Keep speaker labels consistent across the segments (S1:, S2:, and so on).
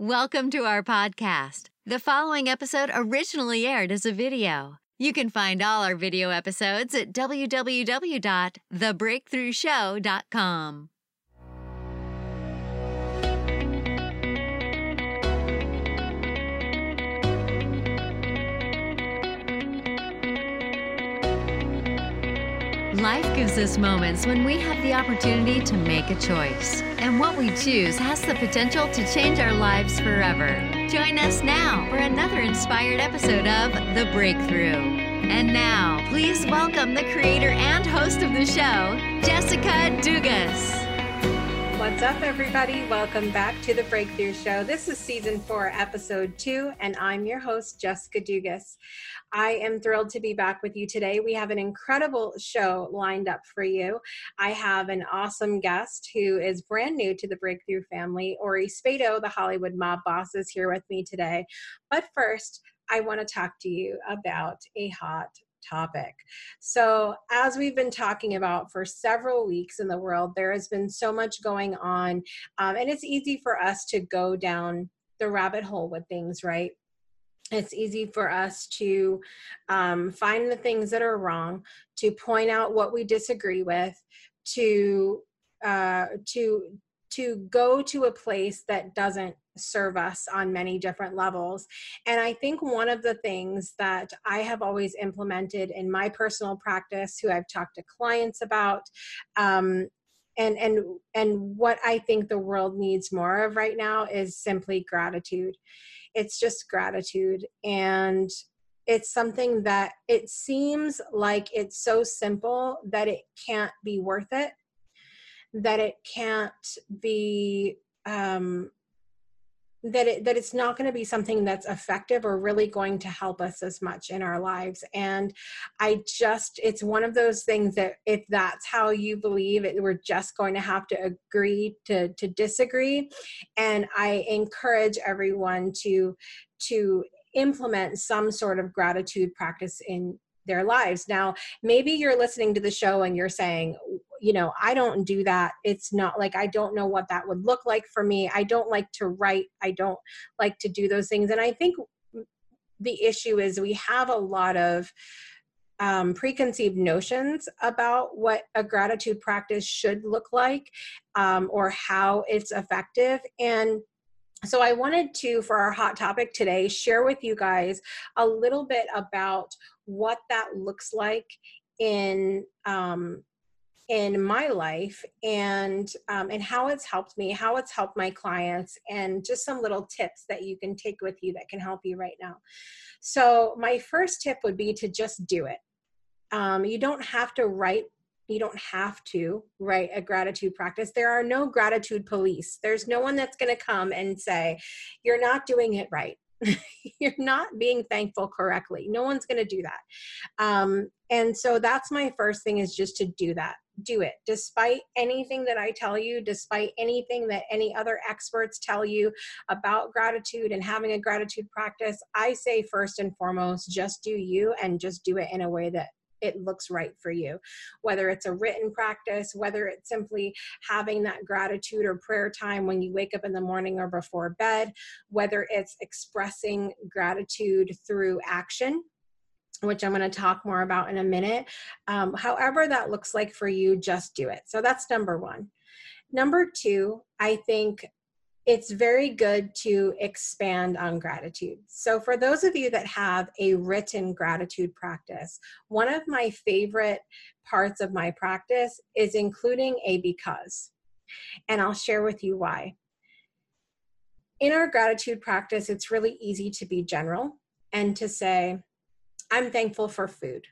S1: Welcome to our podcast. The following episode originally aired as a video. You can find all our video episodes at www.thebreakthroughshow.com. Life gives us moments when we have the opportunity to make a choice. And what we choose has the potential to change our lives forever. Join us now for another inspired episode of The Breakthrough. And now, please welcome the creator and host of the show, Jessica Dugas.
S2: What's up, everybody? Welcome back to the Breakthrough Show. This is season four, episode two, and I'm your host, Jessica Dugas. I am thrilled to be back with you today. We have an incredible show lined up for you. I have an awesome guest who is brand new to the Breakthrough family. Ori Spado, the Hollywood mob boss, is here with me today. But first, I want to talk to you about a hot topic. So, as we've been talking about for several weeks in the world, there has been so much going on, um, and it's easy for us to go down the rabbit hole with things, right? It's easy for us to um, find the things that are wrong, to point out what we disagree with, to uh, to to go to a place that doesn't serve us on many different levels. And I think one of the things that I have always implemented in my personal practice, who I've talked to clients about, um, and and and what I think the world needs more of right now is simply gratitude. It's just gratitude and it's something that it seems like it's so simple that it can't be worth it that it can't be um, that it that it's not going to be something that's effective or really going to help us as much in our lives. And i just it's one of those things that if that's how you believe it we're just going to have to agree to to disagree. And i encourage everyone to to implement some sort of gratitude practice in their lives. Now, maybe you're listening to the show and you're saying, you know, I don't do that. It's not like I don't know what that would look like for me. I don't like to write. I don't like to do those things. And I think the issue is we have a lot of um, preconceived notions about what a gratitude practice should look like um, or how it's effective. And so I wanted to, for our hot topic today, share with you guys a little bit about what that looks like in um, in my life and um, and how it's helped me how it's helped my clients and just some little tips that you can take with you that can help you right now. So my first tip would be to just do it. Um, you don't have to write you don't have to write a gratitude practice. There are no gratitude police. There's no one that's going to come and say, You're not doing it right. You're not being thankful correctly. No one's going to do that. Um, and so that's my first thing is just to do that. Do it. Despite anything that I tell you, despite anything that any other experts tell you about gratitude and having a gratitude practice, I say first and foremost, just do you and just do it in a way that it looks right for you. Whether it's a written practice, whether it's simply having that gratitude or prayer time when you wake up in the morning or before bed, whether it's expressing gratitude through action which I'm going to talk more about in a minute. Um, however, that looks like for you, just do it. So that's number one. Number two, I think it's very good to expand on gratitude. So, for those of you that have a written gratitude practice, one of my favorite parts of my practice is including a because. And I'll share with you why. In our gratitude practice, it's really easy to be general and to say, I'm thankful for food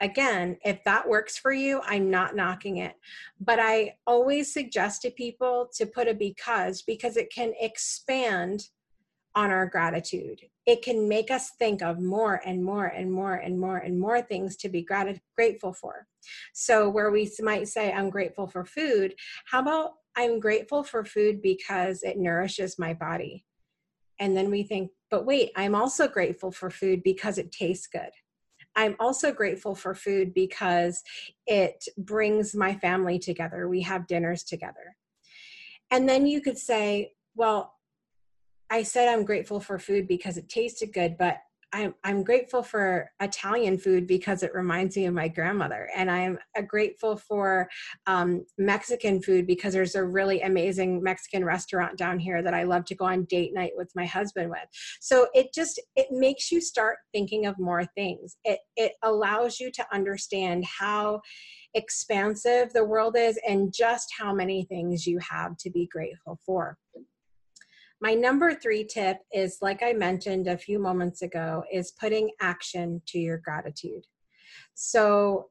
S2: again, if that works for you, I'm not knocking it. But I always suggest to people to put a because because it can expand on our gratitude. It can make us think of more and more and more and more and more things to be grat- grateful for. So, where we might say, I'm grateful for food, how about I'm grateful for food because it nourishes my body? And then we think, but wait, I'm also grateful for food because it tastes good I'm also grateful for food because it brings my family together. We have dinners together. And then you could say, well, I said I'm grateful for food because it tasted good, but I'm I'm grateful for Italian food because it reminds me of my grandmother, and I'm uh, grateful for um, Mexican food because there's a really amazing Mexican restaurant down here that I love to go on date night with my husband with. So it just it makes you start thinking of more things. It it allows you to understand how expansive the world is and just how many things you have to be grateful for. My number three tip is, like I mentioned a few moments ago, is putting action to your gratitude. So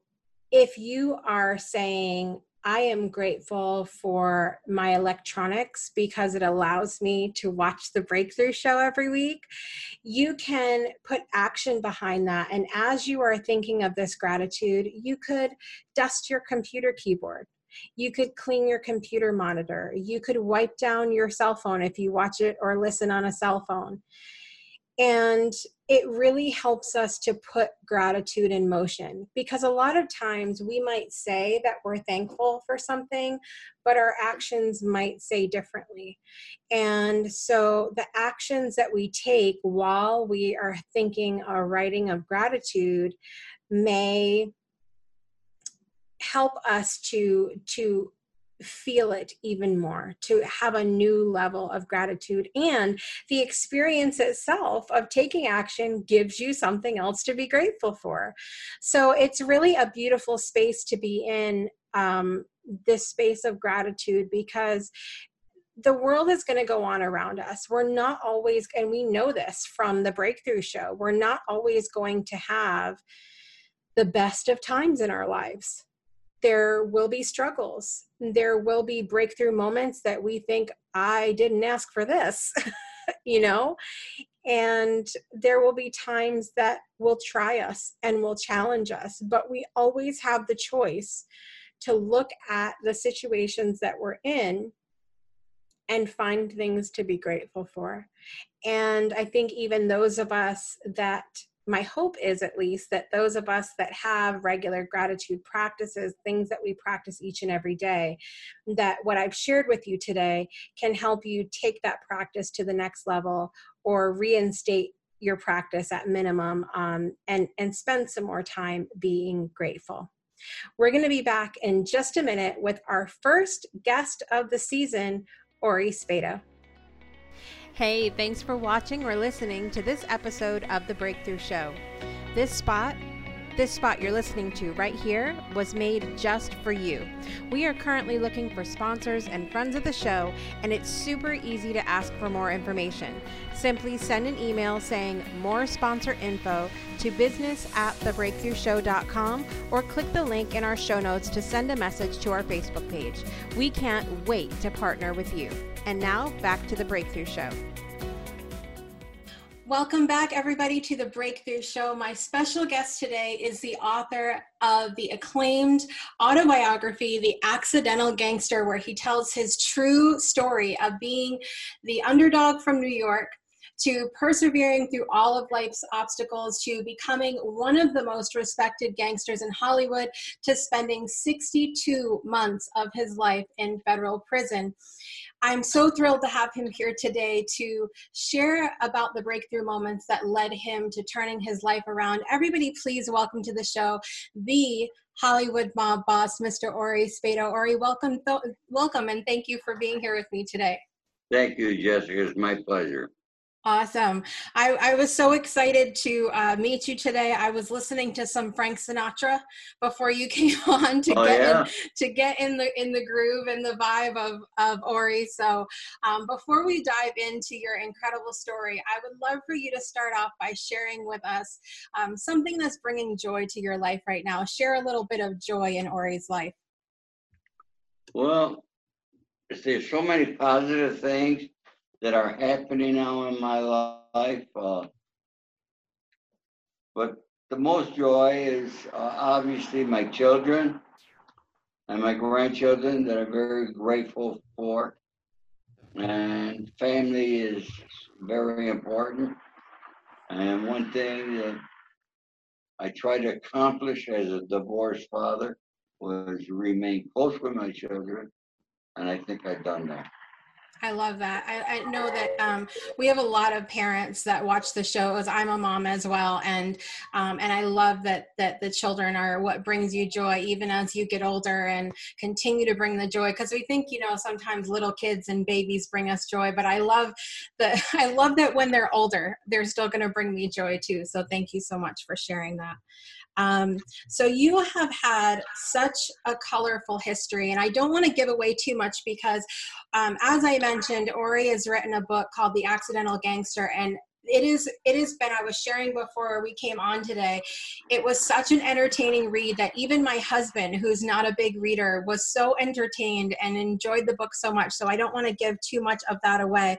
S2: if you are saying, I am grateful for my electronics because it allows me to watch the breakthrough show every week. You can put action behind that. And as you are thinking of this gratitude, you could dust your computer keyboard. You could clean your computer monitor. You could wipe down your cell phone if you watch it or listen on a cell phone. And it really helps us to put gratitude in motion because a lot of times we might say that we're thankful for something, but our actions might say differently. And so the actions that we take while we are thinking or writing of gratitude may help us to to feel it even more to have a new level of gratitude. And the experience itself of taking action gives you something else to be grateful for. So it's really a beautiful space to be in um, this space of gratitude because the world is going to go on around us. We're not always, and we know this from the breakthrough show, we're not always going to have the best of times in our lives there will be struggles. There will be breakthrough moments that we think, I didn't ask for this, you know? And there will be times that will try us and will challenge us, but we always have the choice to look at the situations that we're in and find things to be grateful for. And I think even those of us that my hope is at least that those of us that have regular gratitude practices, things that we practice each and every day, that what I've shared with you today can help you take that practice to the next level or reinstate your practice at minimum um, and, and spend some more time being grateful. We're going to be back in just a minute with our first guest of the season, Ori Spado.
S3: Hey, thanks for watching or listening to this episode of The Breakthrough Show. This spot, this spot you're listening to right here, was made just for you. We are currently looking for sponsors and friends of the show, and it's super easy to ask for more information. Simply send an email saying more sponsor info to business at thebreakthroughshow.com or click the link in our show notes to send a message to our Facebook page. We can't wait to partner with you. And now back to the Breakthrough Show.
S2: Welcome back, everybody, to the Breakthrough Show. My special guest today is the author of the acclaimed autobiography, The Accidental Gangster, where he tells his true story of being the underdog from New York to persevering through all of life's obstacles, to becoming one of the most respected gangsters in Hollywood, to spending 62 months of his life in federal prison. I'm so thrilled to have him here today to share about the breakthrough moments that led him to turning his life around. Everybody, please welcome to the show the Hollywood mob boss, Mr. Ori Spado. Ori, welcome, welcome, and thank you for being here with me today.
S4: Thank you, Jessica. It's my pleasure.
S2: Awesome. I, I was so excited to uh, meet you today. I was listening to some Frank Sinatra before you came on to
S4: oh,
S2: get
S4: yeah?
S2: in, to get in the in the groove and the vibe of, of Ori. So um, before we dive into your incredible story, I would love for you to start off by sharing with us um, something that's bringing joy to your life right now. Share a little bit of joy in Ori's life.
S4: Well, there's so many positive things that are happening now in my life. Uh, but the most joy is uh, obviously my children and my grandchildren that I'm very grateful for. And family is very important. And one thing that I try to accomplish as a divorced father was remain close with my children. And I think I've done that.
S2: I love that. I, I know that um, we have a lot of parents that watch the shows. I'm a mom as well, and um, and I love that that the children are what brings you joy, even as you get older, and continue to bring the joy. Because we think, you know, sometimes little kids and babies bring us joy, but I love that. I love that when they're older, they're still going to bring me joy too. So thank you so much for sharing that. Um, so you have had such a colorful history, and I don't want to give away too much because, um, as I mentioned, Ori has written a book called The Accidental Gangster, and it is it has been i was sharing before we came on today it was such an entertaining read that even my husband who's not a big reader was so entertained and enjoyed the book so much so i don't want to give too much of that away.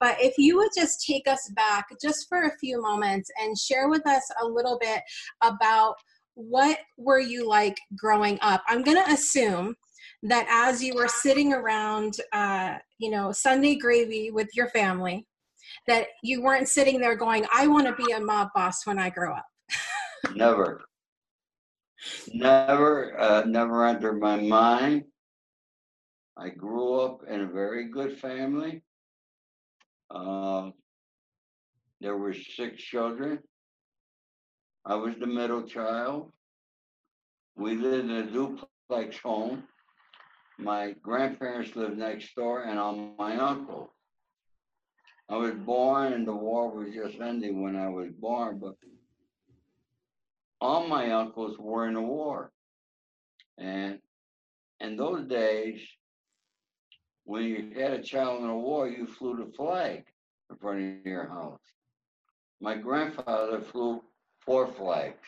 S2: But if you would just take us back just for a few moments and share with us a little bit about what were you like growing up? I'm going to assume that as you were sitting around uh, you know sunday gravy with your family that you weren't sitting there going, I want to be a mob boss when I grow up?
S4: never. Never, uh, never entered my mind. I grew up in a very good family. Uh, there were six children. I was the middle child. We lived in a duplex home. My grandparents lived next door, and all my uncles. I was born and the war was just ending when I was born, but all my uncles were in the war. And in those days, when you had a child in a war, you flew the flag in front of your house. My grandfather flew four flags.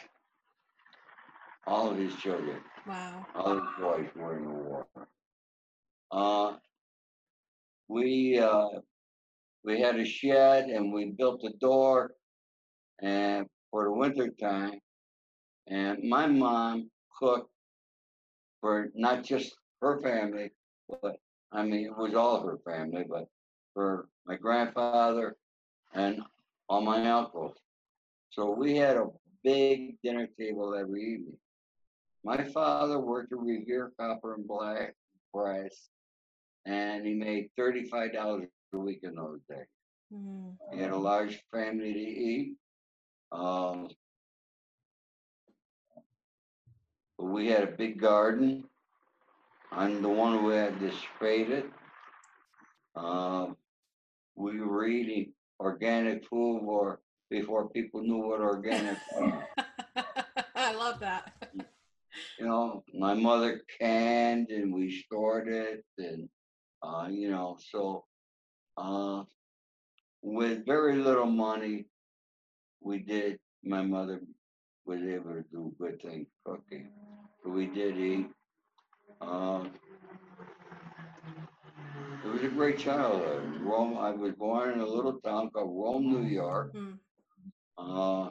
S4: All of his children.
S2: Wow.
S4: All his boys were in the war. Uh, we uh, we had a shed and we built a door and for the winter time. And my mom cooked for not just her family, but I mean it was all her family, but for my grandfather and all my uncles. So we had a big dinner table every evening. My father worked at Revere Copper and Black Brass, and he made $35 a week in those days. Mm. He had a large family to eat. Um, we had a big garden. I'm the one who had this spaded. Um, we were eating organic food or before people knew what organic was.
S2: I love that.
S4: You know, my mother canned and we stored it and uh, you know, so uh, with very little money, we did, my mother was able to do good things cooking. So we did eat. Um, it was a great childhood. Rome, I was born in a little town called Rome, New York. Mm. Uh,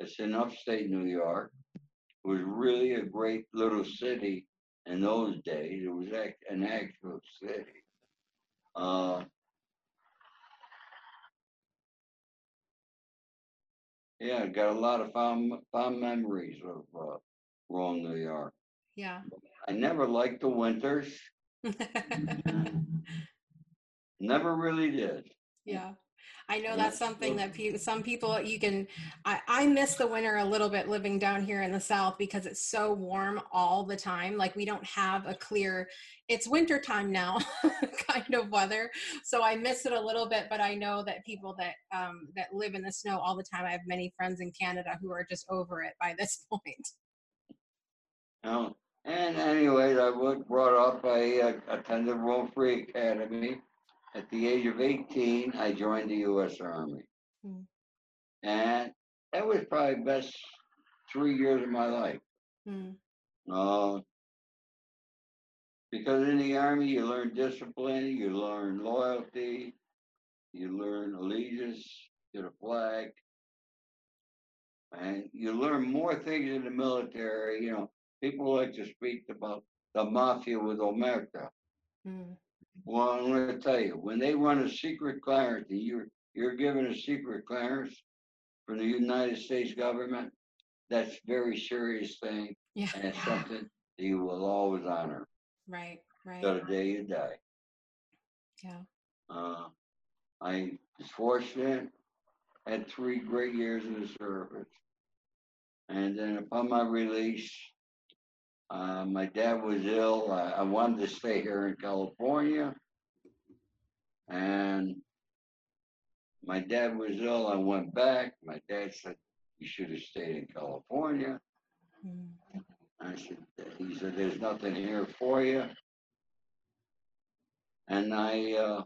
S4: it's in upstate New York. It was really a great little city in those days. It was an actual city. Uh, yeah, got a lot of fond, fond memories of uh, Rome, New York.
S2: Yeah.
S4: I never liked the winters. never really did.
S2: Yeah. I know that's something that pe- some people you can. I, I miss the winter a little bit living down here in the south because it's so warm all the time. Like we don't have a clear. It's winter time now, kind of weather. So I miss it a little bit. But I know that people that um, that live in the snow all the time. I have many friends in Canada who are just over it by this point.
S4: Oh, and anyways, I was brought up. I uh, attended Rome Free Academy at the age of 18, I joined the U.S. Army. Mm. And that was probably the best three years of my life. Mm. Uh, because in the Army, you learn discipline, you learn loyalty, you learn allegiance to the flag, and you learn more things in the military. You know, people like to speak about the mafia with Omerta. Mm. Well, I'm going to tell you, when they run a secret clearance, you're you're given a secret clearance from the United States government. That's a very serious thing,
S2: yeah.
S4: and it's something that you will always honor.
S2: Right, right.
S4: Till the day you die.
S2: Yeah.
S4: Uh, I was fortunate, had three great years in the service. And then upon my release, uh, my dad was ill. I, I wanted to stay here in California. And my dad was ill. I went back. My dad said, You should have stayed in California.
S2: Mm.
S4: I said, He said, There's nothing here for you. And I, uh,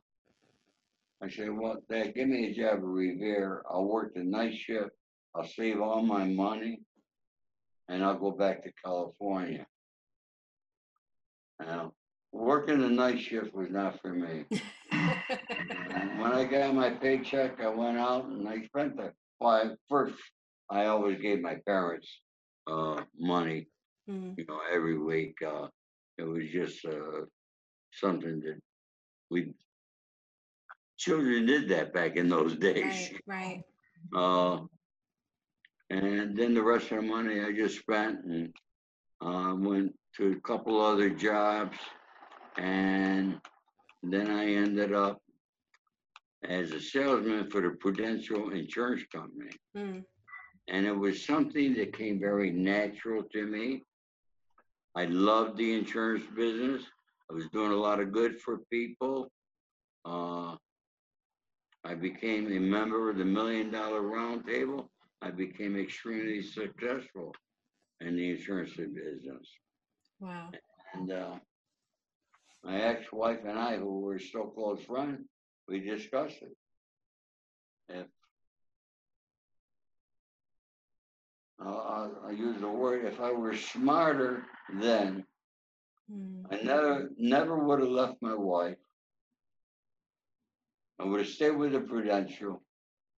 S4: I said, Well, Dad, give me a job at Revere. I'll work the night shift. I'll save all my money and I'll go back to California. Now, working the night shift was not for me. When I got my paycheck, I went out and I spent the, well, I- first, I always gave my parents, uh, money,
S2: Mm.
S4: you know, every week. Uh, it was just, uh, something that we, children did that back in those days.
S2: Right, right.
S4: Uh, and then the rest of the money I just spent and uh, went to a couple other jobs. And then I ended up as a salesman for the Prudential Insurance Company.
S2: Mm.
S4: And it was something that came very natural to me. I loved the insurance business. I was doing a lot of good for people. Uh, I became a member of the Million Dollar Roundtable. I became extremely successful in the insurance business.
S2: Wow.
S4: And uh, my ex-wife and I, who were still close friends, we discussed it. If uh, I, I use the word, if I were smarter then,
S2: Mm.
S4: I never never would have left my wife. I would have stayed with the Prudential,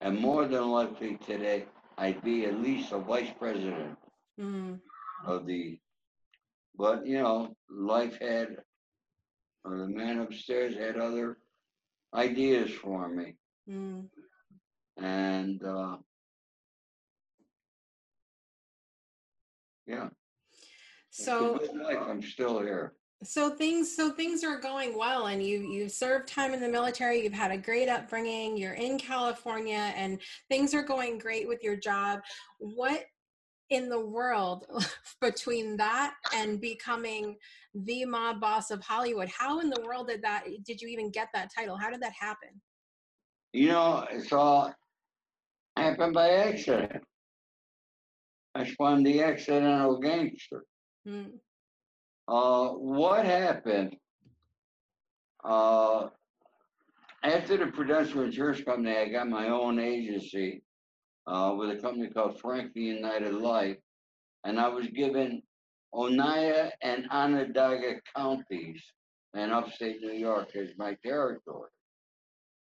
S4: and more than likely today, I'd be at least a vice president
S2: Mm.
S4: of the. But you know, life had, or the man upstairs had other ideas for me,
S2: Mm.
S4: and uh, yeah,
S2: So
S4: life. I'm still here.
S2: So things so things are going well and you you've served time in the military you've had a great upbringing you're in california and things are going great with your job what in the world between that and becoming the mob boss of hollywood how in the world did that did you even get that title how did that happen
S4: You know, it's all happened by accident. I spawned the accidental gangster.
S2: mm,
S4: Uh, what happened? Uh, after the Prudential Insurance Company, I got my own agency uh, with a company called Franklin United Life, and I was given Oneida and Onondaga counties in upstate New York as my territory.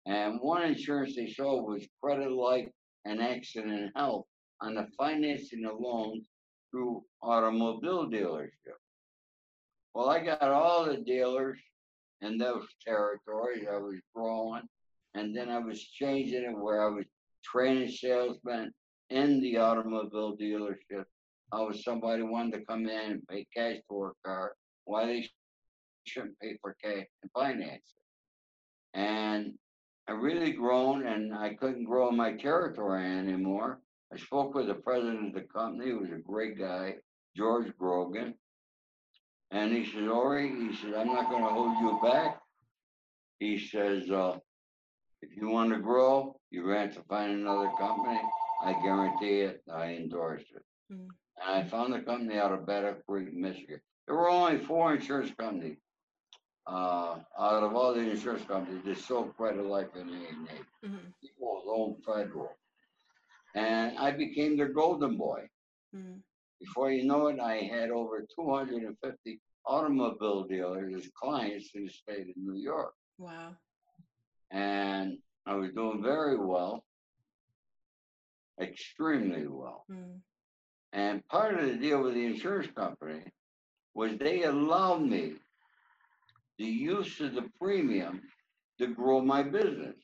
S4: And one insurance they sold was credit life and accident and health on the financing of loans through automobile dealership. Well, I got all the dealers in those territories. I was growing, and then I was changing it where I was training salesmen in the automobile dealership. I was somebody wanted to come in and pay cash for a car. Why they shouldn't pay for cash and finance it. And I really grown, and I couldn't grow my territory anymore. I spoke with the president of the company, who was a great guy, George Grogan. And he says, Ori, he says, I'm not gonna hold you back. He says, uh, if you want to grow, you're have to find another company. I guarantee it, I endorse it.
S2: Mm.
S4: And I found a company out of Battle Creek, Michigan. There were only four insurance companies. Uh, out of all the insurance companies, that sold credit life and A&A
S2: mhm,
S4: equals old federal. And I became their golden boy.
S2: mm,
S4: Before you know it, I had over 250 automobile dealers as clients in the state of New York.
S2: wow
S4: And I was doing very well, extremely well.
S2: mm,
S4: And part of the deal with the insurance company was they allowed me the use of the premium to grow my business.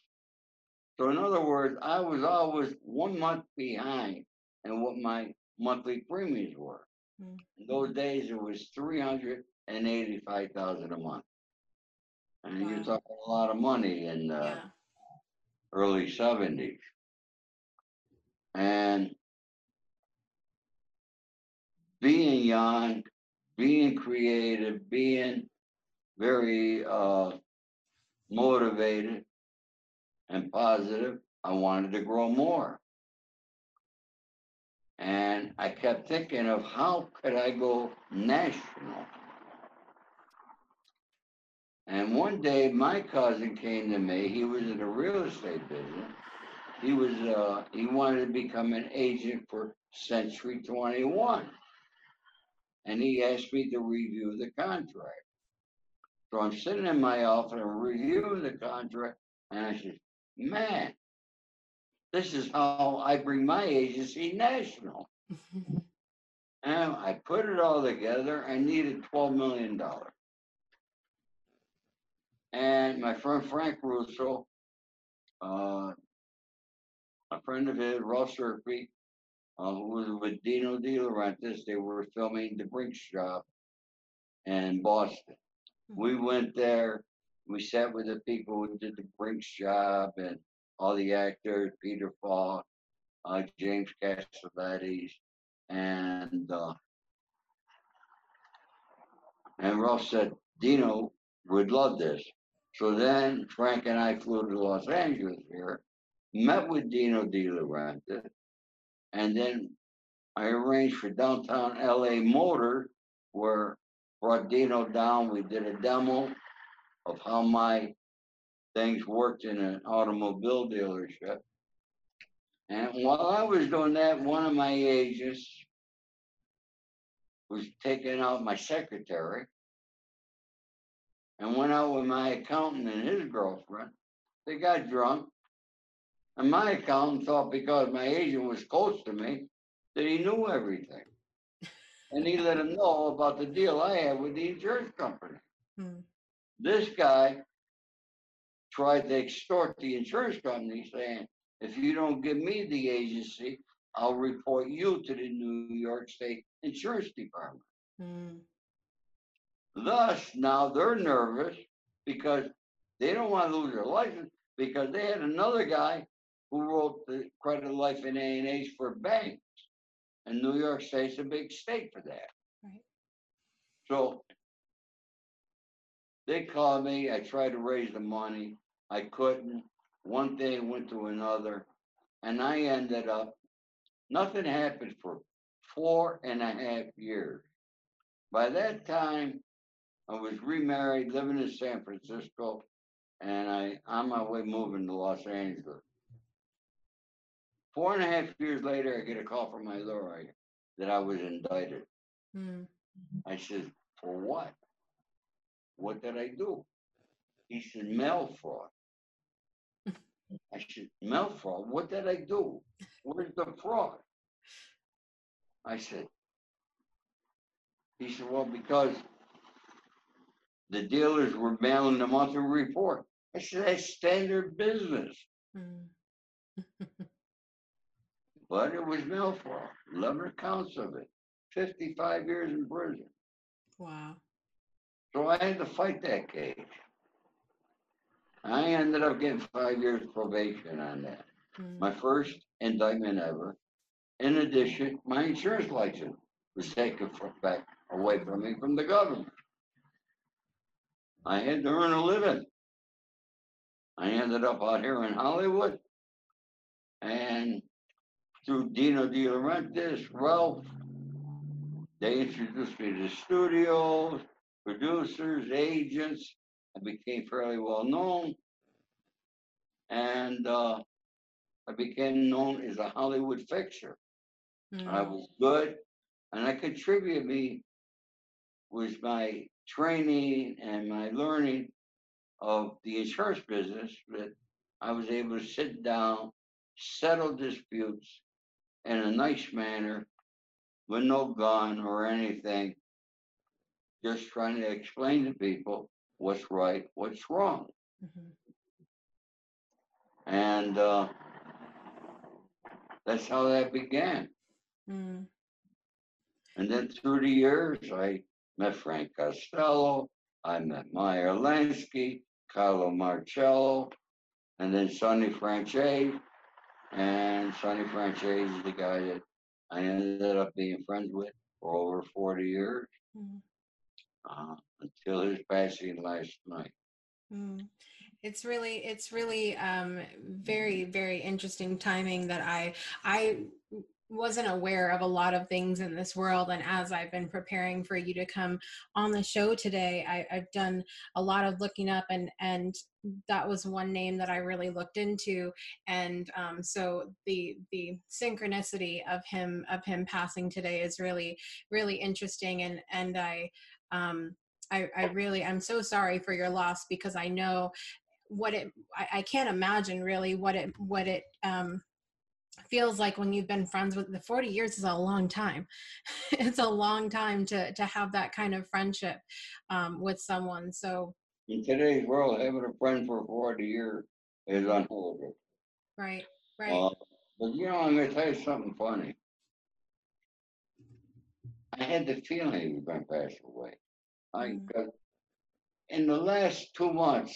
S4: So in other words, I was always one month behind in what my monthly premiums were.
S2: Mm.
S4: In those days, it was three hundred and eighty-five thousand a month. And you're talking a lot of money in the
S2: Yeah.
S4: early 70s. And being young, being creative, being very uh, motivated and positive, I wanted to grow more. And I kept thinking of how could I go national? And one day my cousin came to me. He was in the real estate business. He was uh, he wanted to become an agent for Century 21. And he asked me to review the contract. So I'm sitting in my office and reviewing the contract, and I said, Man, this is how I bring my agency national. And I put it all together. I needed $12 million. And my friend Frank Russo, uh, a friend of his, Ross Serpy, uh, who was with Dino De Laurentiis, they were filming The Brinks Job in Boston. We went there, we sat with the people who did The Brinks Job and all the actors, Peter Falk, uh, James Cassavetes, and uh, and Ross said, Dino would love this. So then Frank and I flew to Los Angeles here, met with Dino De Laurentiis, and then I arranged for downtown LA Motor, where brought Dino down. We did a demo of how my things worked in an automobile dealership. And while I was doing that, one of my agents was taking out my secretary and went out with my accountant and his girlfriend. They got drunk. And my accountant thought because my agent was close to me that he knew everything. and he let him know about the deal I had with the insurance company.
S2: Hmm.
S4: This guy tried to extort the insurance company saying, if you don't give me the agency, I'll report you to the New York State Insurance Department.
S2: Hmm.
S4: Thus, now they're nervous because they don't want to lose their license because they had another guy who wrote the credit life and A and A's for banks. And New York State's a big state for that.
S2: Right.
S4: So they called me. I tried to raise the money. I couldn't. One thing went to another. And I ended up, nothing happened for four and a half years. By that time, I was remarried, living in San Francisco, and I on my way moving to Los Angeles. Four and a half years later, I get a call from my lawyer that I was indicted.
S2: Hmm.
S4: I said, for what? What did I do? He said, mail fraud. I said, mail fraud? What did I do? Where's the fraud? I said, he said, well, because the dealers were mailing the monthly report. I said, that's standard business.
S2: Hmm.
S4: But it was mail fraud, 11 counts of it, 55 years in prison.
S2: Wow.
S4: So I had to fight that case. I ended up getting five years probation on that.
S2: Hmm.
S4: My first indictment ever. In addition, my insurance license was taken from, back away from me from the government. I had to earn a living. I ended up out here in Hollywood. And through Dino De Laurentiis, Ralph, they introduced me to studios, producers, agents. I became fairly well known. And uh, I became known as a Hollywood fixture. I
S2: Hmm.
S4: was good, and I contributed me with my training and my learning of the insurance business that I was able to sit down, settle disputes in a nice manner with no gun or anything, just trying to explain to people what's right, what's wrong.
S2: Mhm.
S4: And uh, that's how that began.
S2: Hmm.
S4: And then through the years, I met Frank Costello, I met Meyer Lansky, Carlo Marcello, and then Sonny Franzese. And Sonny Franzese is the guy that I ended up being friends with for over 40 years
S2: Mm,
S4: uh, until his passing last night.
S2: mm. It's really, it's really um, very, very interesting timing that I, I wasn't aware of a lot of things in this world and as i've been preparing for you to come on the show today I, i've done a lot of looking up and and that was one name that i really looked into and um, so the the synchronicity of him of him passing today is really really interesting and and i um I, I really i'm so sorry for your loss because i know what it I, I can't imagine really what it what it um feels like when you've been friends with the 40 years is a long time it's a long time to to have that kind of friendship um, with someone so
S4: In today's world, having a friend for 40 years is unheard of.
S2: right right
S4: Uh, but you know, I'm going to tell you something funny. I had the feeling he was going to pass away. I
S2: Mm.
S4: got, in the last two months,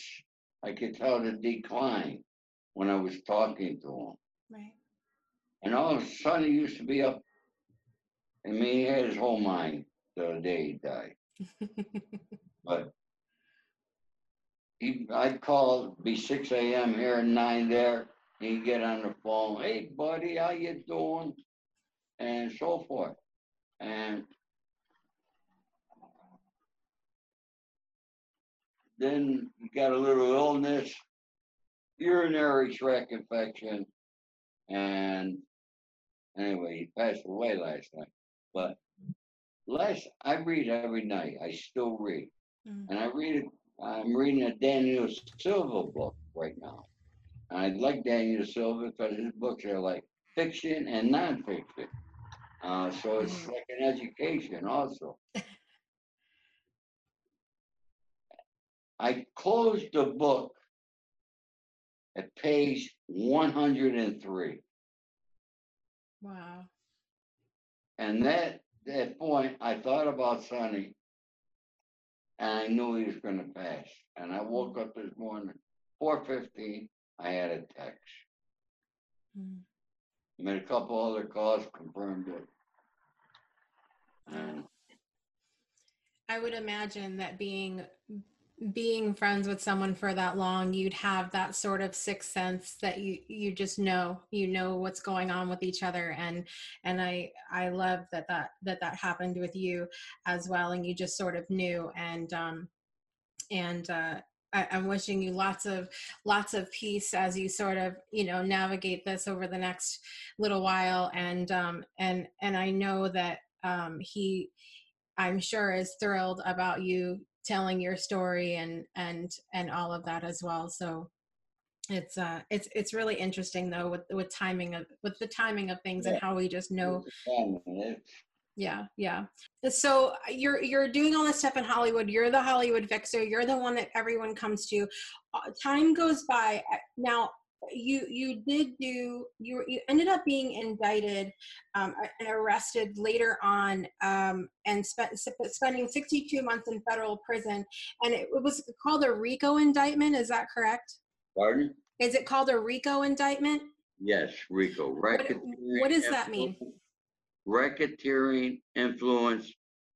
S4: I could tell the decline when I was talking to him.
S2: right
S4: And all of a sudden, he used to be up. I mean, he had his whole mind the day he died. But he, I'd call, be six AM here and nine there. He'd get on the phone, hey buddy, how you doing? And so forth. And then he got a little illness, urinary tract infection. And anyway, he passed away last night. But last, I read every night. I still read.
S2: Mm.
S4: And I read I'm reading a Daniel Silva book right now. And I like Daniel Silva because his books are like fiction and nonfiction. Uh, so it's
S2: Mhm.
S4: like an education also. I closed the book at page 103.
S2: wow
S4: And that that point, I thought about Sonny, and I knew he was going to pass. And I woke up this morning, four fifteen. I had a text.
S2: Mm.
S4: Made a couple other calls, confirmed it. And
S2: i would imagine that being being friends with someone for that long you'd have that sort of sixth sense that you you just know you know what's going on with each other. And and i i love that that that that happened with you as well. And you just sort of knew. And um and uh I, I'm wishing you lots of lots of peace as you sort of you know navigate this over the next little while. And um and and I know that um he I'm sure is thrilled about you telling your story and and and all of that as well. So it's uh it's it's really interesting though with with timing of with the timing of things and how we just know yeah yeah. So you're you're doing all this stuff in hollywood. You're the hollywood fixer. You're the one that everyone comes to. Uh, time goes by. Now you you did do you you ended up being indicted um, and arrested later on um, and spent spending 62 months in federal prison and it was called a rico indictment is that correct
S4: pardon?
S2: is it called a rico indictment
S4: Yes, Rico. Racketeering
S2: what does that mean?
S4: Racketeering influence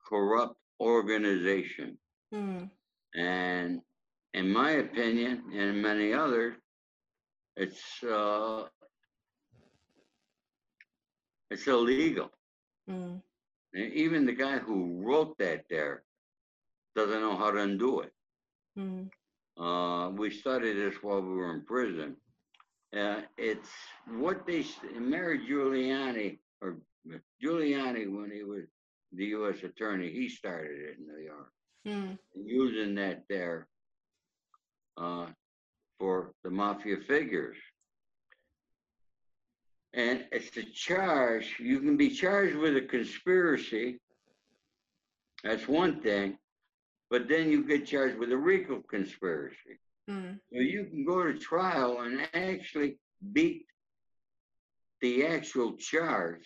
S4: corrupt organization.
S2: Hmm.
S4: And in my opinion, and many others, it's uh, it's illegal.
S2: Hmm.
S4: And even the guy who wrote that there doesn't know how to undo it.
S2: Hmm.
S4: Uh, we studied this while we were in prison. Uh, it's what they Mary Giuliani or Giuliani when he was the U.S. attorney, he started it in New York,
S2: Hmm.
S4: using that there uh, for the mafia figures. And it's a charge. You can be charged with a conspiracy. That's one thing. But then you get charged with a RICO conspiracy.
S2: Hmm.
S4: So you can go to trial and actually beat the actual charge,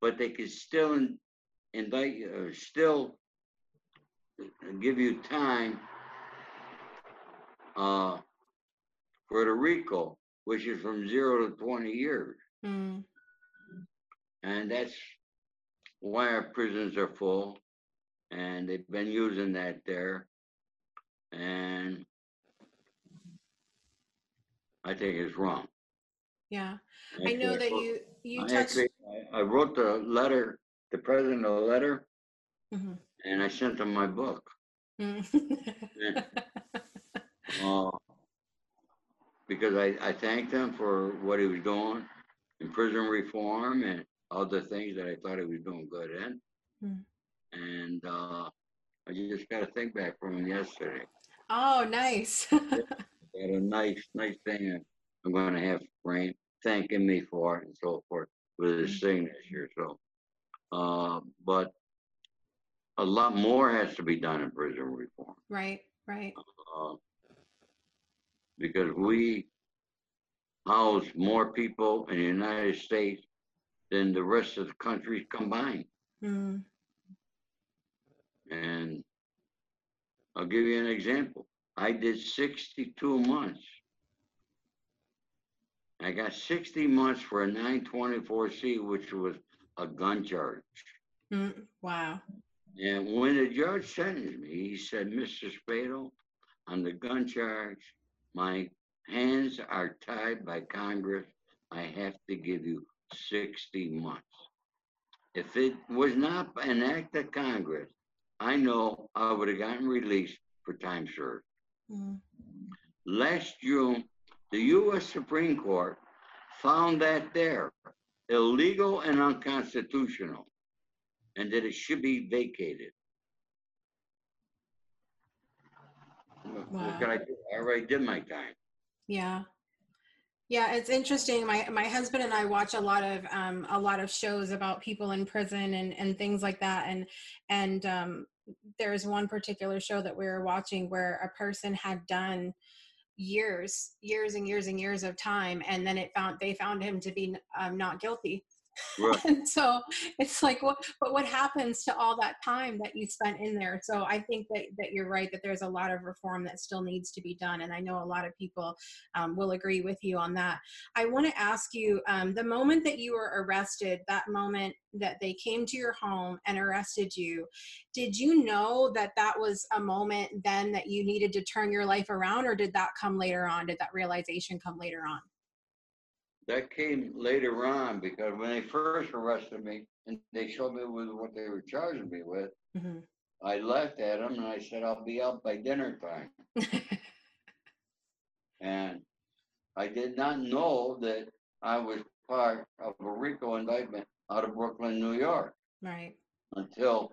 S4: but they can still in- indict you, or still give you time uh, the RICO, which is from zero to 20 years.
S2: Mm.
S4: And that's why our prisons are full. And they've been using that there. And I think it's wrong.
S2: Yeah. I know that you you
S4: I
S2: touched.
S4: actually, I wrote the letter, the president a letter,
S2: Mhm.
S4: and I sent him my book.
S2: Mm.
S4: Uh, because I, I thanked him for what he was doing in prison reform and other things that I thought he was doing good in.
S2: Hmm.
S4: And uh, I just got a thing back from him yesterday.
S2: oh, nice.
S4: Got a nice, nice thing I'm going to have framed, thanking me for it and so forth with his signature. So, uh, but a lot more has to be done in prison reform.
S2: right. Right.
S4: uh, because we house more people in the United States than the rest of the countries combined.
S2: Mm.
S4: And I'll give you an example. I did 62 months. I got 60 months for a 924C, which was a gun charge.
S2: Mm. Wow.
S4: And when the judge sentenced me, he said, Mr. Spado, on the gun charge, my hands are tied by Congress. I have to give you 60 months. If it was not an act of Congress, I know I would have gotten released for time served.
S2: Mm.
S4: Last June, the U.S. Supreme Court found that there illegal and unconstitutional, and that it should be vacated. What
S2: Wow.
S4: can I do? I already did my time.
S2: Yeah. Yeah, it's interesting. My my husband and I watch a lot of um, a lot of shows about people in prison and and things like that. And and um, there's one particular show that we were watching where a person had done years, years and years and years of time, and then it found they found him to be um, not guilty.
S4: Right.
S2: and so it's like what but what happens to all that time that you spent in there? So i think that that you're right that there's a lot of reform that still needs to be done and i know a lot of people um, will agree with you on that. I want to ask you um, the moment that you were arrested that moment that they came to your home and arrested you did you know that that was a moment then that you needed to turn your life around or did that come later on? Did that realization come later on
S4: That came later on because when they first arrested me and they showed me with what they were charging me with,
S2: Mhm.
S4: I laughed at them and I said, I'll be out by dinner time. And I did not know that I was part of a RICO indictment out of Brooklyn, New York,
S2: right
S4: until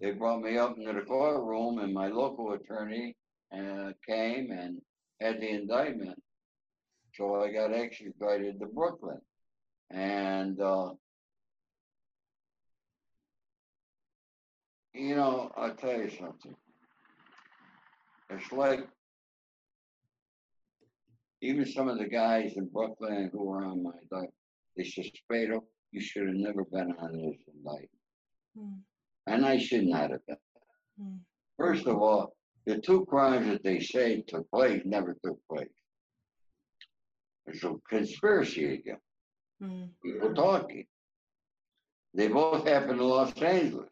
S4: they brought me up into the courtroom and my local attorney uh, came and had the indictment. So I got extradited to Brooklyn. And, uh, you know, I'll tell you something. It's like even some of the guys in Brooklyn who were on my indictment, they said, Spado, you should have never been on this indictment.
S2: Mm,
S4: And I should not have been.
S2: mm,
S4: First of all, the two crimes that they say took place never took place. It's a conspiracy again.
S2: mm,
S4: People talking. They both happened in Los Angeles.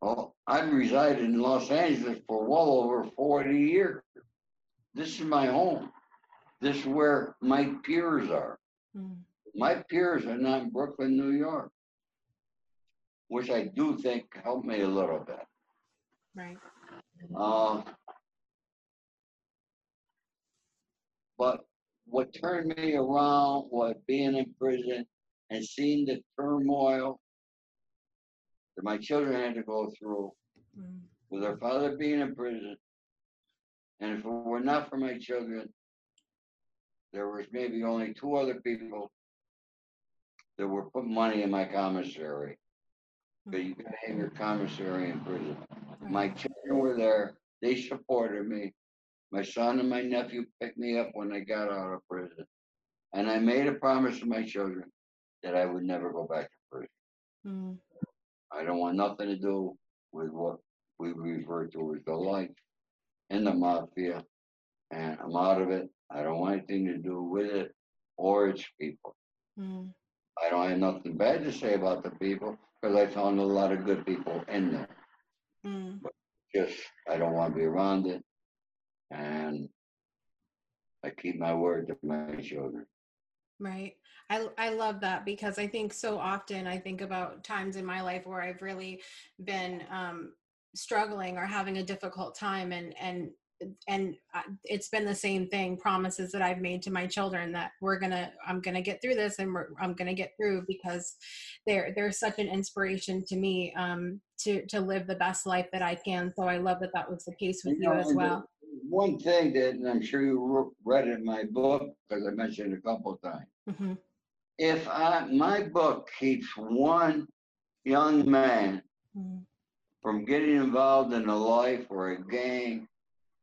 S4: Well, I've resided in Los Angeles for well over 40 years. This is my home. This is where my peers are.
S2: mm.
S4: My peers are not in Brooklyn, New York, which I do think helped me a little bit.
S2: right
S4: Uh, but what turned me around was being in prison and seeing the turmoil that my children had to go through
S2: Mm,
S4: with their father being in prison. And if it were not for my children, there was maybe only two other people that were putting money in my commissary. But you gotta have your commissary in prison. My children were there. They supported me. My son and my nephew picked me up when I got out of prison. And I made a promise to my children that I would never go back to prison.
S2: mm,
S4: I don't want nothing to do with what we refer to as the life in the mafia and I'm out of it. I don't want anything to do with it or its people.
S2: Mm.
S4: I don't have nothing bad to say about the people because I found a lot of good people in there.
S2: Mm.
S4: Just I don't want to be around it, and I keep my word to my children.
S2: Right. I, I love that because I think so often I think about times in my life where I've really been um, struggling or having a difficult time and and and uh, it's been the same thing promises that i've made to my children that we're gonna i'm gonna get through this and i'm gonna get through because they're they're such an inspiration to me um to to live the best life that i can so i love that that was the case with you,
S4: know,
S2: as well
S4: One thing that, and I'm sure you read in my book because I mentioned it a couple of times.
S2: hmm
S4: If I my book keeps one young man
S2: mm
S4: from getting involved in a life or a gang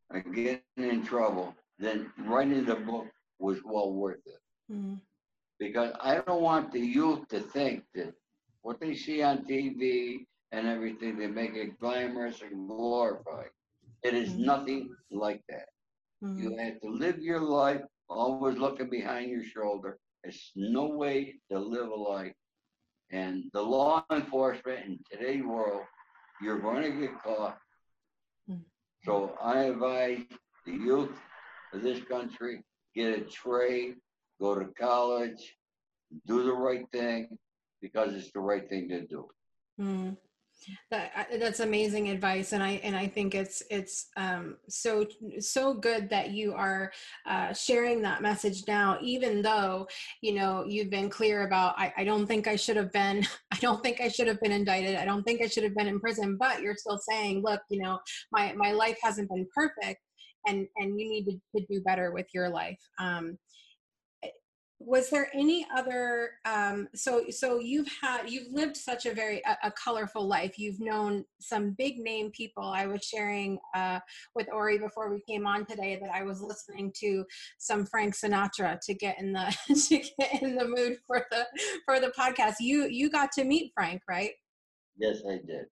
S4: or getting in trouble, then writing the book was well worth it.
S2: mm
S4: Because I don't want the youth to think that what they see on TV and everything, they make it glamorous and glorified. It is
S2: Mhm.
S4: nothing like that. You
S2: mm
S4: have to live your life always looking behind your shoulder. It's no way to live a life. And the law enforcement in today's world, you're going to get caught.
S2: Mm.
S4: So I advise the youth of this country get a trade, go to college, do the right thing because it's the right thing to do.
S2: Mm. That that's amazing advice, and I and I think it's it's um, so so good that you are uh, sharing that message now. Even though you know you've been clear about, I, I don't think I should have been, I don't think I should have been indicted, I don't think I should have been in prison. But you're still saying, look, you know, my my life hasn't been perfect, and and you need to, to do better with your life. Um, was there any other um, so so you've had you've lived such a very a, a colorful life. You've known some big name people. I was sharing uh, with ori before we came on today that i was listening to some frank sinatra to get in the to get in the mood for the for the podcast. You you got to meet frank right?
S4: Yes, I did.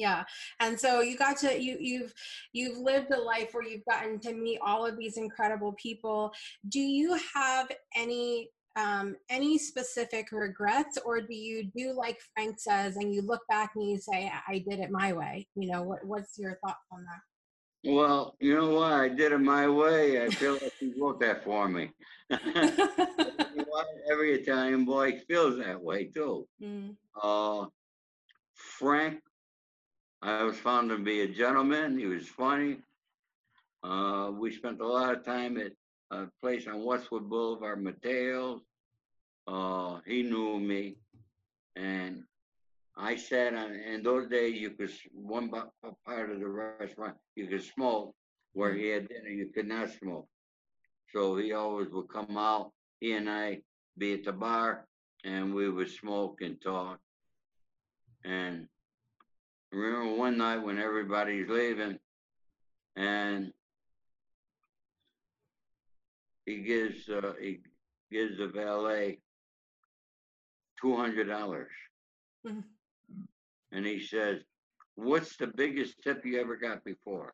S2: Yeah and so you got to you you've you've lived a life where you've gotten to meet all of these incredible people do you have any um, any specific regrets or do you do like frank says and you look back and you say i did it my way you know what, what's your thoughts on that
S4: Well, you know what? I did it my way. I feel like he wrote that for me.
S2: that
S4: You know what? Every Italian boy feels that way too.
S2: Mm,
S4: Uh, Frank, I was found to be a gentleman. He was funny. Uh, we spent a lot of time at a place on Westwood Boulevard, Matteo's. Uh, he knew me, and I sat on. In those days, you could one part of the restaurant you could smoke. Where he had dinner, you could not smoke. So he always would come out. He and I be at the bar, and we would smoke and talk. And I remember one night when everybody's leaving, and he gives uh, he gives the valet two hundred dollars,
S2: Mhm.
S4: and he says, "What's the biggest tip you ever got before?"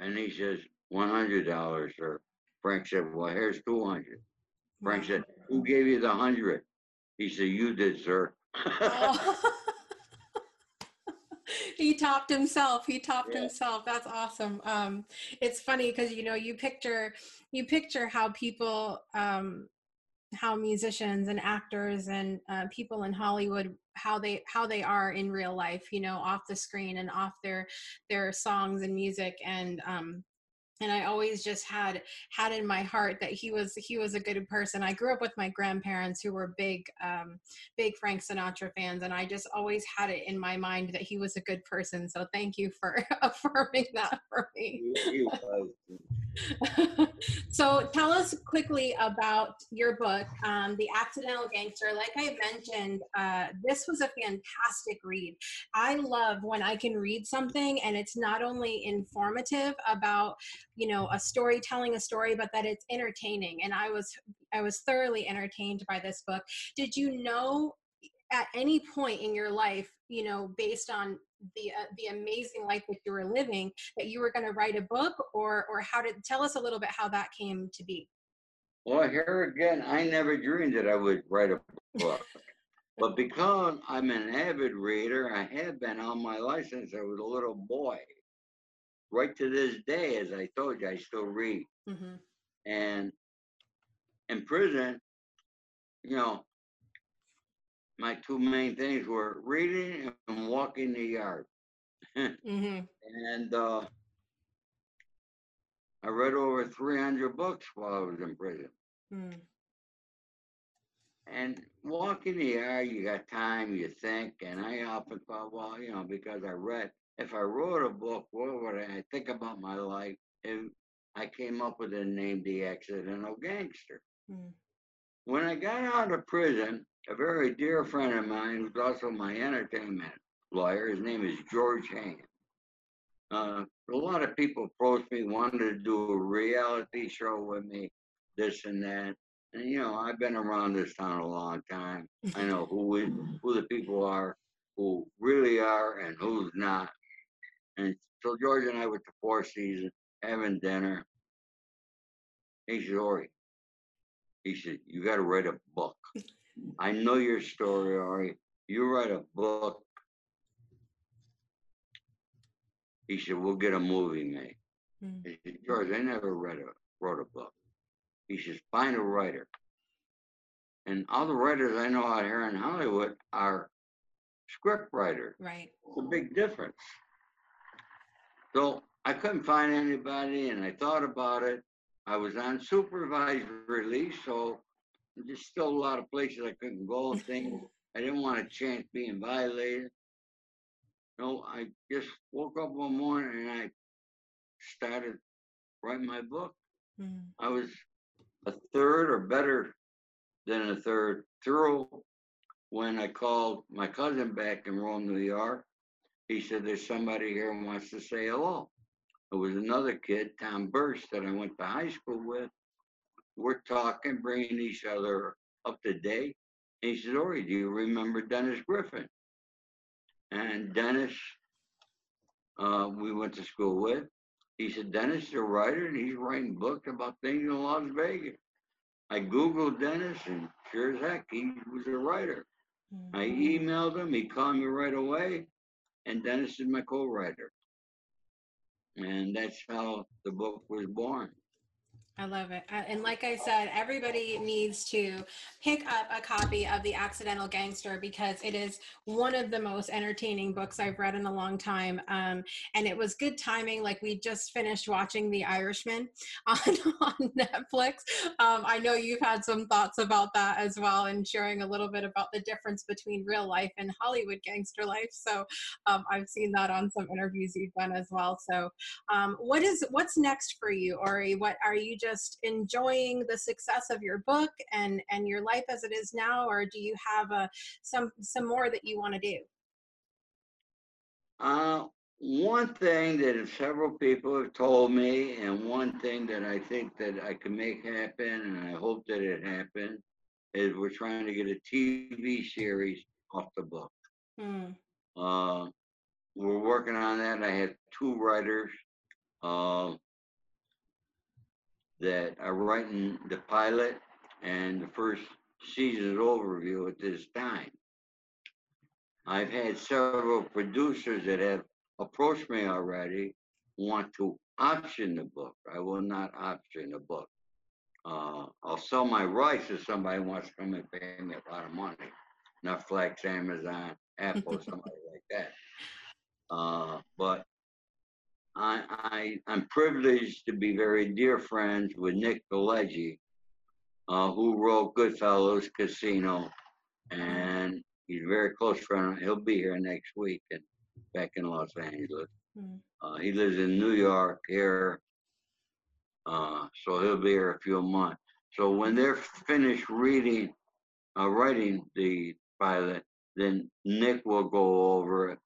S4: And he says, "One hundred dollars, sir." Frank said, "Well, here's two hundred. Frank said, "Who gave you the hundred? He said, "You did, sir."
S2: Oh. he topped himself. He topped
S4: Yeah.
S2: himself. That's awesome. Um it's funny because you know you picture you picture how people um how musicians and actors and uh, people in hollywood how they how they are in real life you know off the screen and off their their songs and music. And um and I always just had had in my heart that he was he was a good person. I grew up with my grandparents who were big um, big Frank Sinatra fans, and I just always had it in my mind that he was a good person. So thank you for affirming that for me.
S4: He- was.
S2: so tell us quickly about your book, um, The Accidental Gangster. Like I mentioned, uh, this was a fantastic read. I love when I can read something and it's not only informative about, you know, a story telling a story, but that it's entertaining. And I was I was thoroughly entertained by this book. Did you know at any point in your life, you know, based on the uh, the amazing life that you were living, that you were going to write a book, or or how did tell us a little bit how that came to be?
S4: Well, here again, I never dreamed that I would write a book. but because I'm an avid reader, I have been all my life since I was a little boy. Right to this day, as I told you, I still read.
S2: Mm-hmm.
S4: And in prison, you know, my two main things were reading and walking the yard.
S2: Mm-hmm.
S4: And uh, I read over 300 books while I was in prison.
S2: Mm.
S4: And walking the yard, you got time, you think. And I often thought, well, you know, because I read, if I wrote a book, what would I think about my life? If I came up with the name The Accidental Gangster.
S2: Mm.
S4: When I got out of prison, a very dear friend of mine, who's also my entertainment lawyer, his name is George Hain. Uh, a lot of people approached me, wanted to do a reality show with me, this and that. And you know, I've been around this town a long time. I know who we, who the people are, who really are, and who's not. And so George and I went to Four Seasons, having dinner. Hey, Jory, he said, You got to write a book. I know your story, Ari. You write a book. He said, We'll get a movie made.
S2: Mm.
S4: He said, George, I never read a wrote a book. He says, find a writer. And all the writers I know out here in Hollywood are script writers.
S2: Right.
S4: It's a big difference. So I couldn't find anybody and I thought about it. I was on supervised release, so there's still a lot of places I couldn't go and things. I didn't want a chance being violated. No, I just woke up one morning and I started writing my book.
S2: Mm.
S4: I was a third or better than a third through when I called my cousin back in Rome, New York. He said, There's somebody here who wants to say hello. It was another kid, Tom Burst, that I went to high school with. We're talking, bringing each other up to date. And he said, Ori, do you remember Dennis Griffin? And Dennis, uh, we went to school with. He said, Dennis is a writer and he's writing books about things in Las Vegas. I Googled Dennis and sure as heck, he was a writer. I
S2: Mhm.
S4: emailed him, he called me right away, and Dennis is my co writer. And that's how the book was born.
S2: I love it. Uh, And like I said, everybody needs to pick up a copy of The Accidental Gangster because it is one of the most entertaining books I've read in a long time. Um, and it was good timing. Like we just finished watching The Irishman on, on Netflix. Um, I know you've had some thoughts about that as well and sharing a little bit about the difference between real life and Hollywood gangster life. So um, I've seen that on some interviews you've done as well. So um, what is what's next for you ori what are you just enjoying the success of your book and and your life as it is now or do you have a some some more that you want to do
S4: Uh, one thing that several people have told me, and one thing that I think that I can make happen, and I hope that it happens, is we're trying to get a TV series off the book.
S2: Hmm.
S4: Uh, we're working on that. I have two writers uh, that are writing the pilot and the first season's overview at this time. I've had several producers that have approached me already, want to option the book. I will not option the book. Uh, I'll sell my rights if somebody wants to come and pay me a lot of money. Not Netflix, Amazon, Apple, somebody like that. Uh, but I, I, I'm privileged to be very dear friends with Nick Pileggi, uh, who wrote Goodfellas, Casino, and he's a very close friend. He'll be here next week and back in Los Angeles.
S2: Hmm.
S4: Uh, he lives in New York here, uh, so he'll be here a few months. So when they're finished reading, uh, writing the pilot, then Nick will go over it,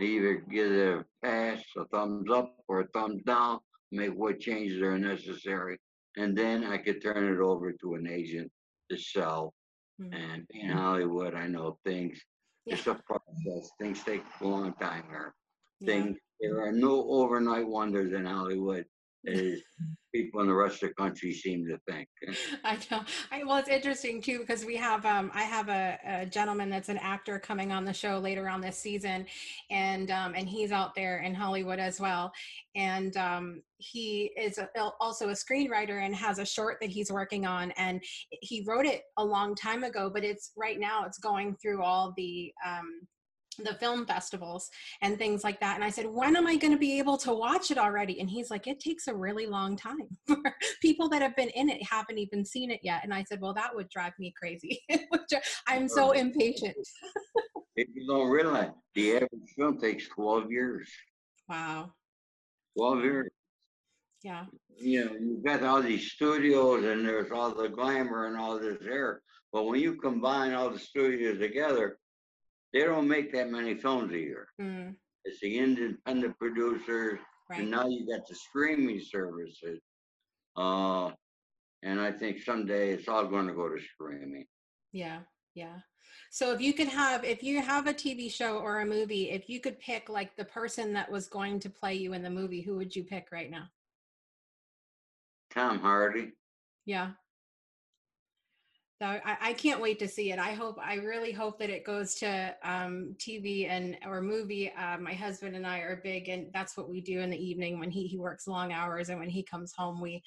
S4: either give it a pass, a thumbs up, or a thumbs down, make what changes are necessary, and then I could turn it over to an agent to sell
S2: Mhm.
S4: And in Hollywood, I know things,
S2: Yeah.
S4: it's a process. Things take a long time here.
S2: Yeah.
S4: Things, there are no overnight wonders in Hollywood, as people in the rest of the country seem to think.
S2: I know. I, well, it's interesting too because we have um, I have a, a gentleman that's an actor coming on the show later on this season, and um, and he's out there in Hollywood as well, and um, he is a, also a screenwriter and has a short that he's working on, and he wrote it a long time ago, but it's right now it's going through all the um, the film festivals and things like that. And I said, when am I going to be able to watch it already? And he's like, it takes a really long time people that have been in it haven't even seen it yet. And I said, well, that would drive me crazy. I'm so impatient.
S4: People don't realize the average film takes 12 years.
S2: Wow.
S4: 12 years.
S2: Yeah.
S4: You know, you've got all these studios and there's all the glamour and all this there. But when you combine all the studios together, they don't make that many films a year.
S2: Mm,
S4: It's the independent producers,
S2: right.
S4: and now you got the streaming services. Uh, and I think someday it's all going to go to streaming.
S2: Yeah. Yeah. So if you could have, if you have a TV show or a movie, if you could pick like the person that was going to play you in the movie, who would you pick right now?
S4: Tom Hardy.
S2: Yeah. So I, I can't wait to see it. I hope, I really hope that it goes to um, TV and or movie. Uh, my husband and I are big, and that's what we do in the evening when he he works long hours, and when he comes home, we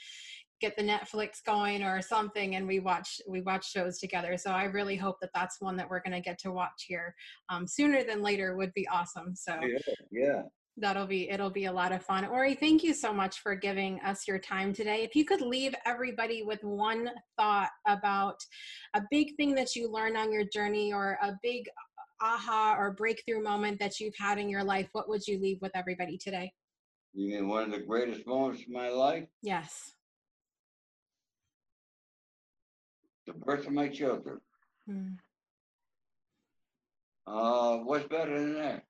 S2: get the Netflix going or something, and we watch we watch shows together. So I really hope that that's one that we're going to get to watch here um, sooner than later. Would be awesome. So
S4: Yeah, yeah.
S2: That'll be it'll be a lot of fun ori thank you so much for giving us your time today if you could leave everybody with one thought about a big thing that you learned on your journey or a big aha or breakthrough moment that you've had in your life what would you leave with everybody today
S4: You mean one of the greatest moments of my life?
S2: yes
S4: The birth of my children.
S2: Hmm.
S4: Uh, what's better than that?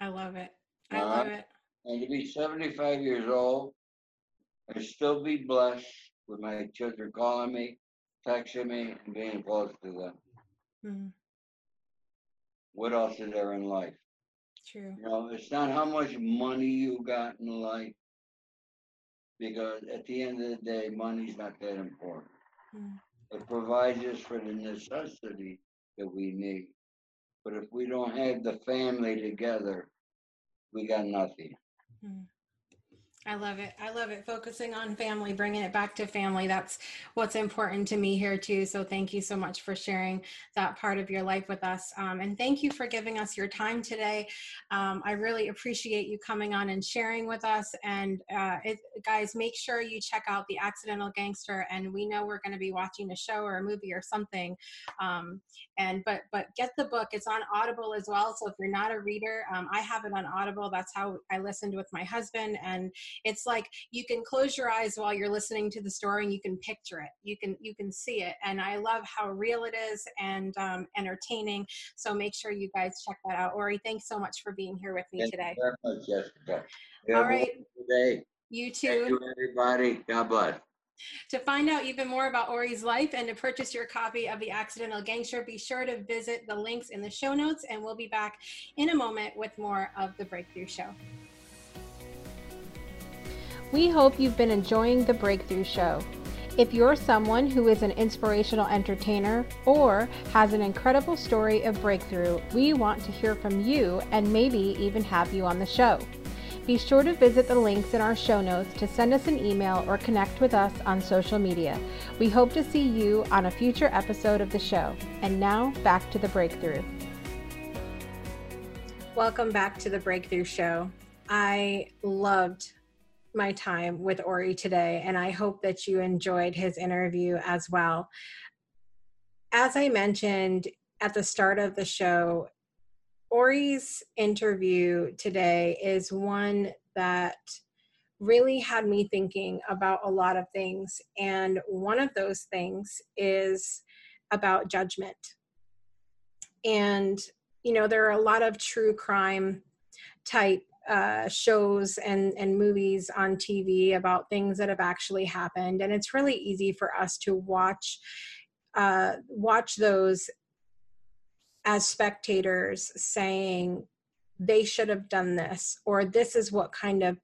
S2: i love it i love it
S4: And to be 75 years old and still be blessed with my children calling me, texting me, and being close to them.
S2: Hmm.
S4: What else is there in life?
S2: true
S4: You know, it's not how much money you got in life, because at the end of the day, money's not that important.
S2: Hmm.
S4: It provides us for the necessity that we need. But if we don't have the family together, we got nothing. Hmm.
S2: I love it. I love it. Focusing on family, bringing it back to family. That's what's important to me here, too. So, thank you so much for sharing that part of your life with us. Um, and thank you for giving us your time today. Um, I really appreciate you coming on and sharing with us. And, uh, it, guys, make sure you check out The Accidental Gangster. And we know we're going to be watching a show or a movie or something. Um, and, but, but get the book. It's on Audible as well. So, if you're not a reader, um, I have it on Audible. That's how I listened with my husband. And it's like you can close your eyes while you're listening to the story and you can picture it you can you can see it and i love how real it is and um, entertaining so make sure you guys check that out ori thanks so much for being here with me
S4: Thank
S2: today
S4: you very much, Jessica.
S2: All right
S4: wonderful day.
S2: you
S4: Thank
S2: too
S4: you, everybody. God bless.
S2: to find out even more about ori's life and to purchase your copy of the accidental gangster be sure to visit the links in the show notes and we'll be back in a moment with more of the breakthrough show
S3: We hope you've been enjoying the Breakthrough Show. If you're someone who is an inspirational entertainer or has an incredible story of breakthrough, we want to hear from you and maybe even have you on the show. Be sure to visit the links in our show notes to send us an email or connect with us on social media. We hope to see you on a future episode of the show. And now back to the breakthrough.
S2: Welcome back to the Breakthrough Show. I loved my time with Ori today, and I hope that you enjoyed his interview as well. As I mentioned at the start of the show, Ori's interview today is one that really had me thinking about a lot of things. And one of those things is about judgment. And, you know, there are a lot of true crime type uh, shows and, and movies on TV about things that have actually happened. And it's really easy for us to watch uh, watch those as spectators saying they should have done this or this is what kind of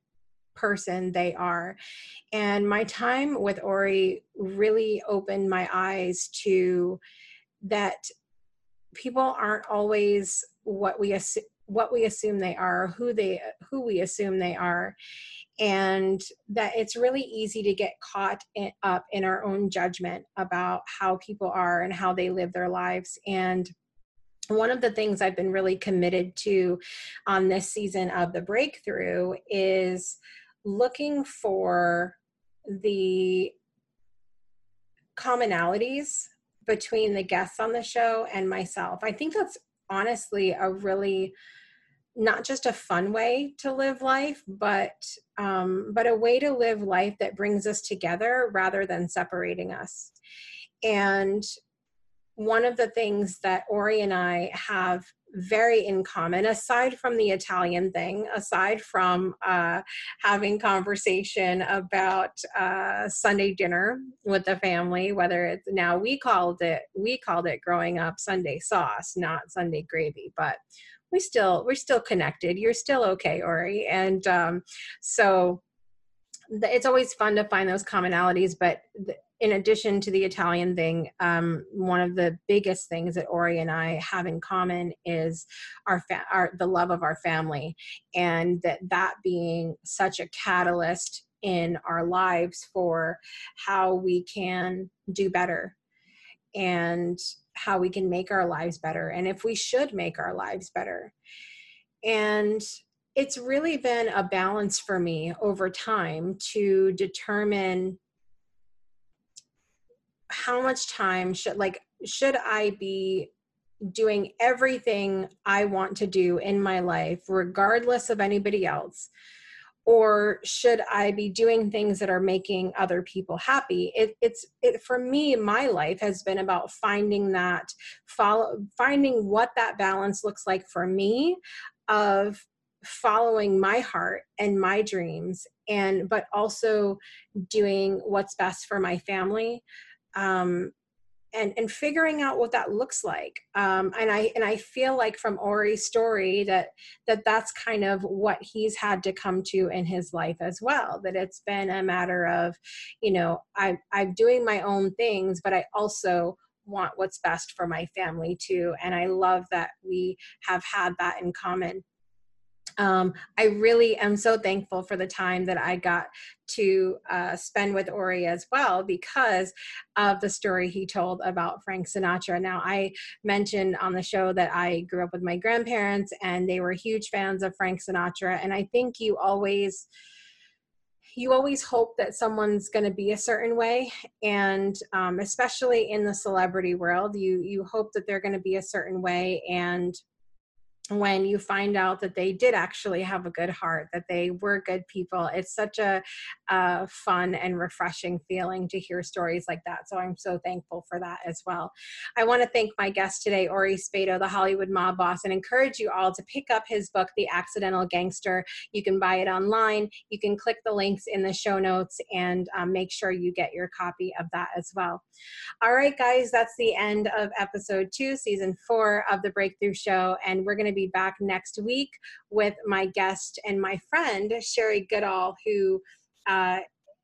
S2: person they are and my time with ori really opened my eyes to that people aren't always what we assume what we assume they are who they who we assume they are and that it's really easy to get caught in, up in our own judgment about how people are and how they live their lives and one of the things I've been really committed to on this season of the breakthrough is looking for the commonalities between the guests on the show and myself. I think that's honestly a really not just a fun way to live life but um, but a way to live life that brings us together rather than separating us. And one of the things that ori and i have very in common aside from the italian thing aside from uh, having conversation about uh, sunday dinner with the family whether it's now we called it we called it growing up sunday sauce not sunday gravy but we still we're still connected. You're still okay ori. And um, so it's always fun to find those commonalities but in addition to the Italian thing, um, one of the biggest things that Ori and I have in common is our, fa- our the love of our family, and that that being such a catalyst in our lives for how we can do better. And how we can make our lives better and if we should make our lives better. And it's really been a balance for me over time to determine how much time should like should i be doing everything i want to do in my life regardless of anybody else or should i be doing things that are making other people happy? It, it's it, for me my life has been about finding that follow finding what that balance looks like for me of following my heart and my dreams and but also doing what's best for my family. Um, and and figuring out what that looks like. Um, and i and i feel like from ori's story that that that's kind of what he's had to come to in his life as well that it's been a matter of you know i i'm doing my own things but i also want what's best for my family too. And i love that we have had that in common um, I really am so thankful for the time that I got to uh, spend with Ori as well because of the story he told about Frank Sinatra. Now, I mentioned on the show that I grew up with my grandparents and they were huge fans of Frank Sinatra. And I think you always you always hope that someone's going to be a certain way and um, especially in the celebrity world you you hope that they're going to be a certain way and when you find out that they did actually have a good heart, that they were good people. It's such a, a, fun and refreshing feeling to hear stories like that. So I'm so thankful for that as well. I want to thank my guest today, Ori Spado, the Hollywood mob boss, and encourage you all to pick up his book, The Accidental Gangster. You can buy it online. You can click the links in the show notes and um, make sure you get your copy of that as well. All right, guys, that's the end of episode two, season four of the Breakthrough Show. And we're going to be back next week with my guest and my friend, Sherry Goodall, who uh,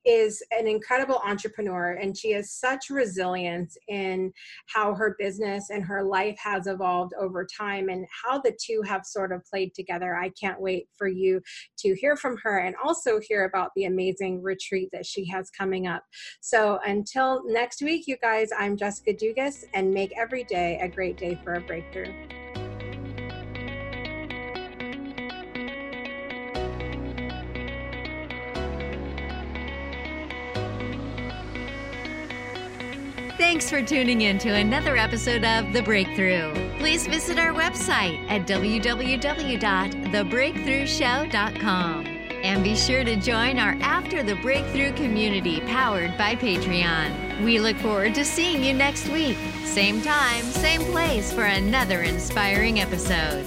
S2: is an incredible entrepreneur and she has such resilience in how her business and her life has evolved over time and how the two have sort of played together. I can't wait for you to hear from her and also hear about the amazing retreat that she has coming up. So until next week, you guys, I'm Jessica Dugas and make every day a great day for a breakthrough.
S1: Thanks for tuning in to another episode of The Breakthrough. Please visit our website at www.thebreakthroughshow.com. And be sure to join our After the Breakthrough community powered by Patreon. We look forward to seeing you next week. Same time, same place for another inspiring episode.